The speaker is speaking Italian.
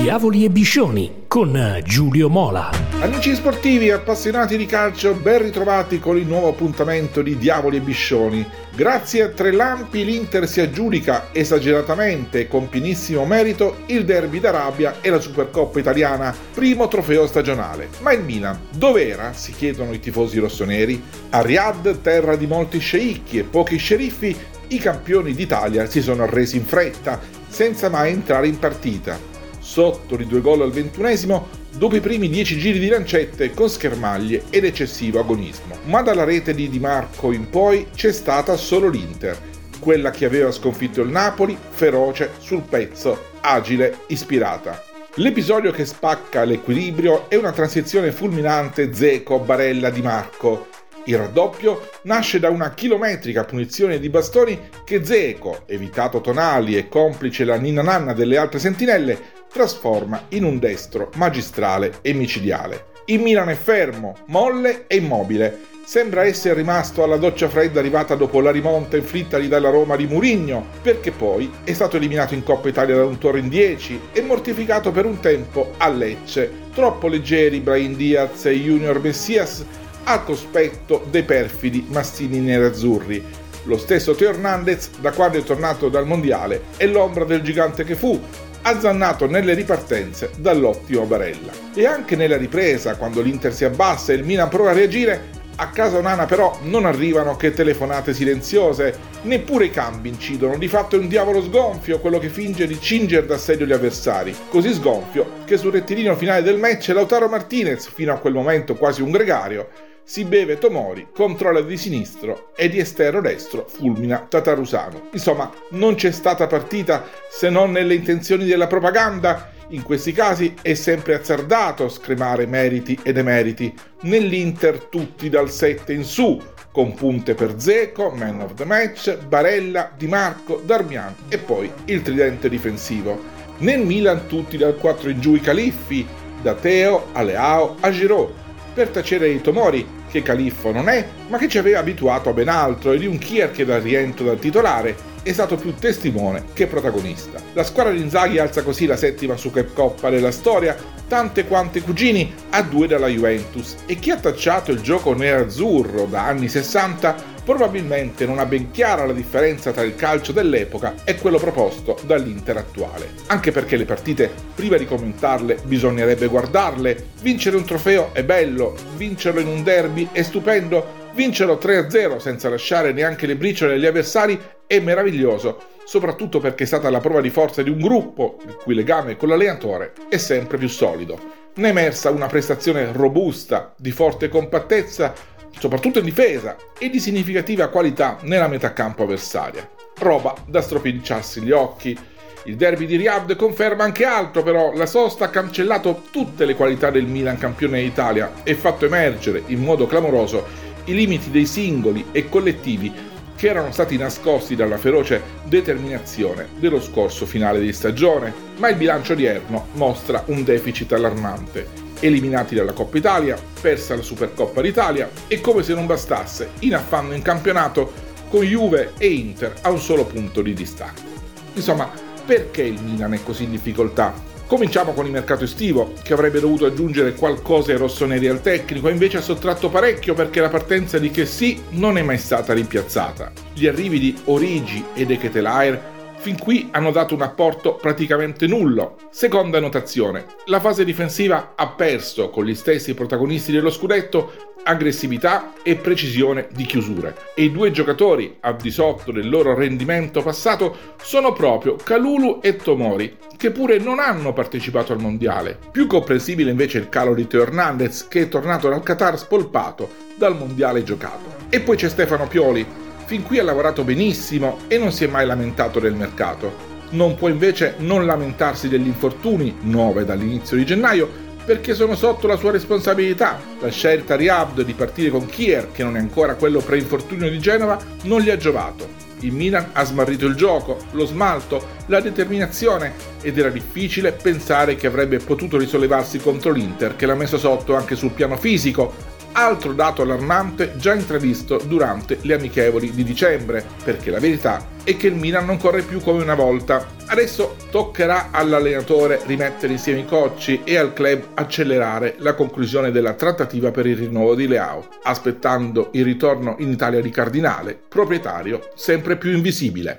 Diavoli e Biscioni con Giulio Mola. Amici sportivi e appassionati di calcio, ben ritrovati con il nuovo appuntamento di Diavoli e Biscioni. Grazie a tre lampi l'Inter si aggiudica esageratamente e con pienissimo merito il derby d'Arabia e la Supercoppa italiana, primo trofeo stagionale. Ma il Milan, dov'era? si chiedono i tifosi rossoneri. A Riyadh, terra di molti sceicchi e pochi sceriffi, i campioni d'Italia si sono arresi in fretta, senza mai entrare in partita. Sotto di due gol al ventunesimo, dopo i primi dieci giri di lancette con schermaglie ed eccessivo agonismo. Ma dalla rete di Di Marco in poi c'è stata solo l'Inter, quella che aveva sconfitto il Napoli, feroce, sul pezzo, agile, ispirata. L'episodio che spacca l'equilibrio è una transizione fulminante Zeco-Barella-Di Marco, il raddoppio nasce da una chilometrica punizione di bastoni che Zeco, evitato Tonali e complice la ninna nanna delle altre sentinelle, trasforma in un destro magistrale e micidiale. Il Milan è fermo, molle e immobile. Sembra essere rimasto alla doccia fredda arrivata dopo la rimonta inflittagli dalla Roma di Murigno, perché poi è stato eliminato in Coppa Italia da un Toro in 10 e mortificato per un tempo a Lecce. Troppo leggeri Brian Diaz e Junior Messias a cospetto dei perfidi mastini nerazzurri. Lo stesso Teo Hernandez, da quando è tornato dal mondiale, è l'ombra del gigante che fu, azzannato nelle ripartenze dall'ottimo Barella. E anche nella ripresa, quando l'Inter si abbassa e il Milan prova a reagire, a casa Onana però non arrivano che telefonate silenziose, neppure i cambi incidono, di fatto è un diavolo sgonfio quello che finge di cingere d'assedio gli avversari, così sgonfio che sul rettilineo finale del match Lautaro Martinez, fino a quel momento quasi un gregario, si beve Tomori, controlla di sinistro e di esterno destro fulmina Tatarusano. Insomma, non c'è stata partita se non nelle intenzioni della propaganda. In questi casi è sempre azzardato scremare meriti e demeriti. Nell'Inter tutti dal 7 in su, con punte per Zeco, man of the match, Barella, Di Marco, Darmian e poi il tridente difensivo. Nel Milan tutti dal 4 in giù i califfi, da Teo a Leao a Giroud, per tacere i Tomori che Califfo non è, ma che ci aveva abituato a ben altro e di un Kier che dal rientro dal titolare è stato più testimone che protagonista. La squadra di Inzaghi alza così la settima Supercoppa della storia, tante quante cugini a due dalla Juventus e chi ha tacciato il gioco nerazzurro da anni 60 probabilmente non ha ben chiara la differenza tra il calcio dell'epoca e quello proposto dall'Inter attuale. Anche perché le partite, prima di commentarle, bisognerebbe guardarle. Vincere un trofeo è bello, vincerlo in un derby è stupendo, vincerlo 3-0 senza lasciare neanche le briciole agli avversari è meraviglioso, soprattutto perché è stata la prova di forza di un gruppo, il cui legame con l'allenatore è sempre più solido. Ne è emersa una prestazione robusta, di forte compattezza, soprattutto in difesa, e di significativa qualità nella metà campo avversaria. Roba da stropicciarsi gli occhi. Il derby di Riyadh conferma anche altro, però la sosta ha cancellato tutte le qualità del Milan campione d'Italia e fatto emergere in modo clamoroso i limiti dei singoli e collettivi che erano stati nascosti dalla feroce determinazione dello scorso finale di stagione, ma il bilancio odierno mostra un deficit allarmante. Eliminati dalla Coppa Italia, persa la Supercoppa d'Italia e come se non bastasse, in affanno in campionato con Juve e Inter a un solo punto di distacco. Insomma, perché il Milan è così in difficoltà? Cominciamo con il mercato estivo, che avrebbe dovuto aggiungere qualcosa ai rossoneri al tecnico, e invece ha sottratto parecchio perché la partenza di Chessy non è mai stata rimpiazzata. Gli arrivi di Origi e De Ketelaer fin qui hanno dato un apporto praticamente nullo. Seconda notazione, la fase difensiva ha perso con gli stessi protagonisti dello scudetto aggressività e precisione di chiusure. E i due giocatori al di sotto del loro rendimento passato sono proprio Kalulu e Tomori, che pure non hanno partecipato al mondiale. Più comprensibile invece il calo di Teo Hernandez, che è tornato dal Qatar spolpato dal mondiale giocato. E poi c'è Stefano Pioli, fin qui ha lavorato benissimo e non si è mai lamentato del mercato. Non può invece non lamentarsi degli infortuni, 9 dall'inizio di gennaio, perché sono sotto la sua responsabilità. La scelta Riabd di partire con Kier, che non è ancora quello pre-infortunio di Genova, non gli ha giovato. Il Milan ha smarrito il gioco, lo smalto, la determinazione ed era difficile pensare che avrebbe potuto risollevarsi contro l'Inter che l'ha messo sotto anche sul piano fisico, altro dato allarmante già intravisto durante le amichevoli di dicembre, perché la verità è che il Milan non corre più come una volta. Adesso toccherà all'allenatore rimettere insieme i cocci e al club accelerare la conclusione della trattativa per il rinnovo di Leao, aspettando il ritorno in Italia di Cardinale, proprietario sempre più invisibile.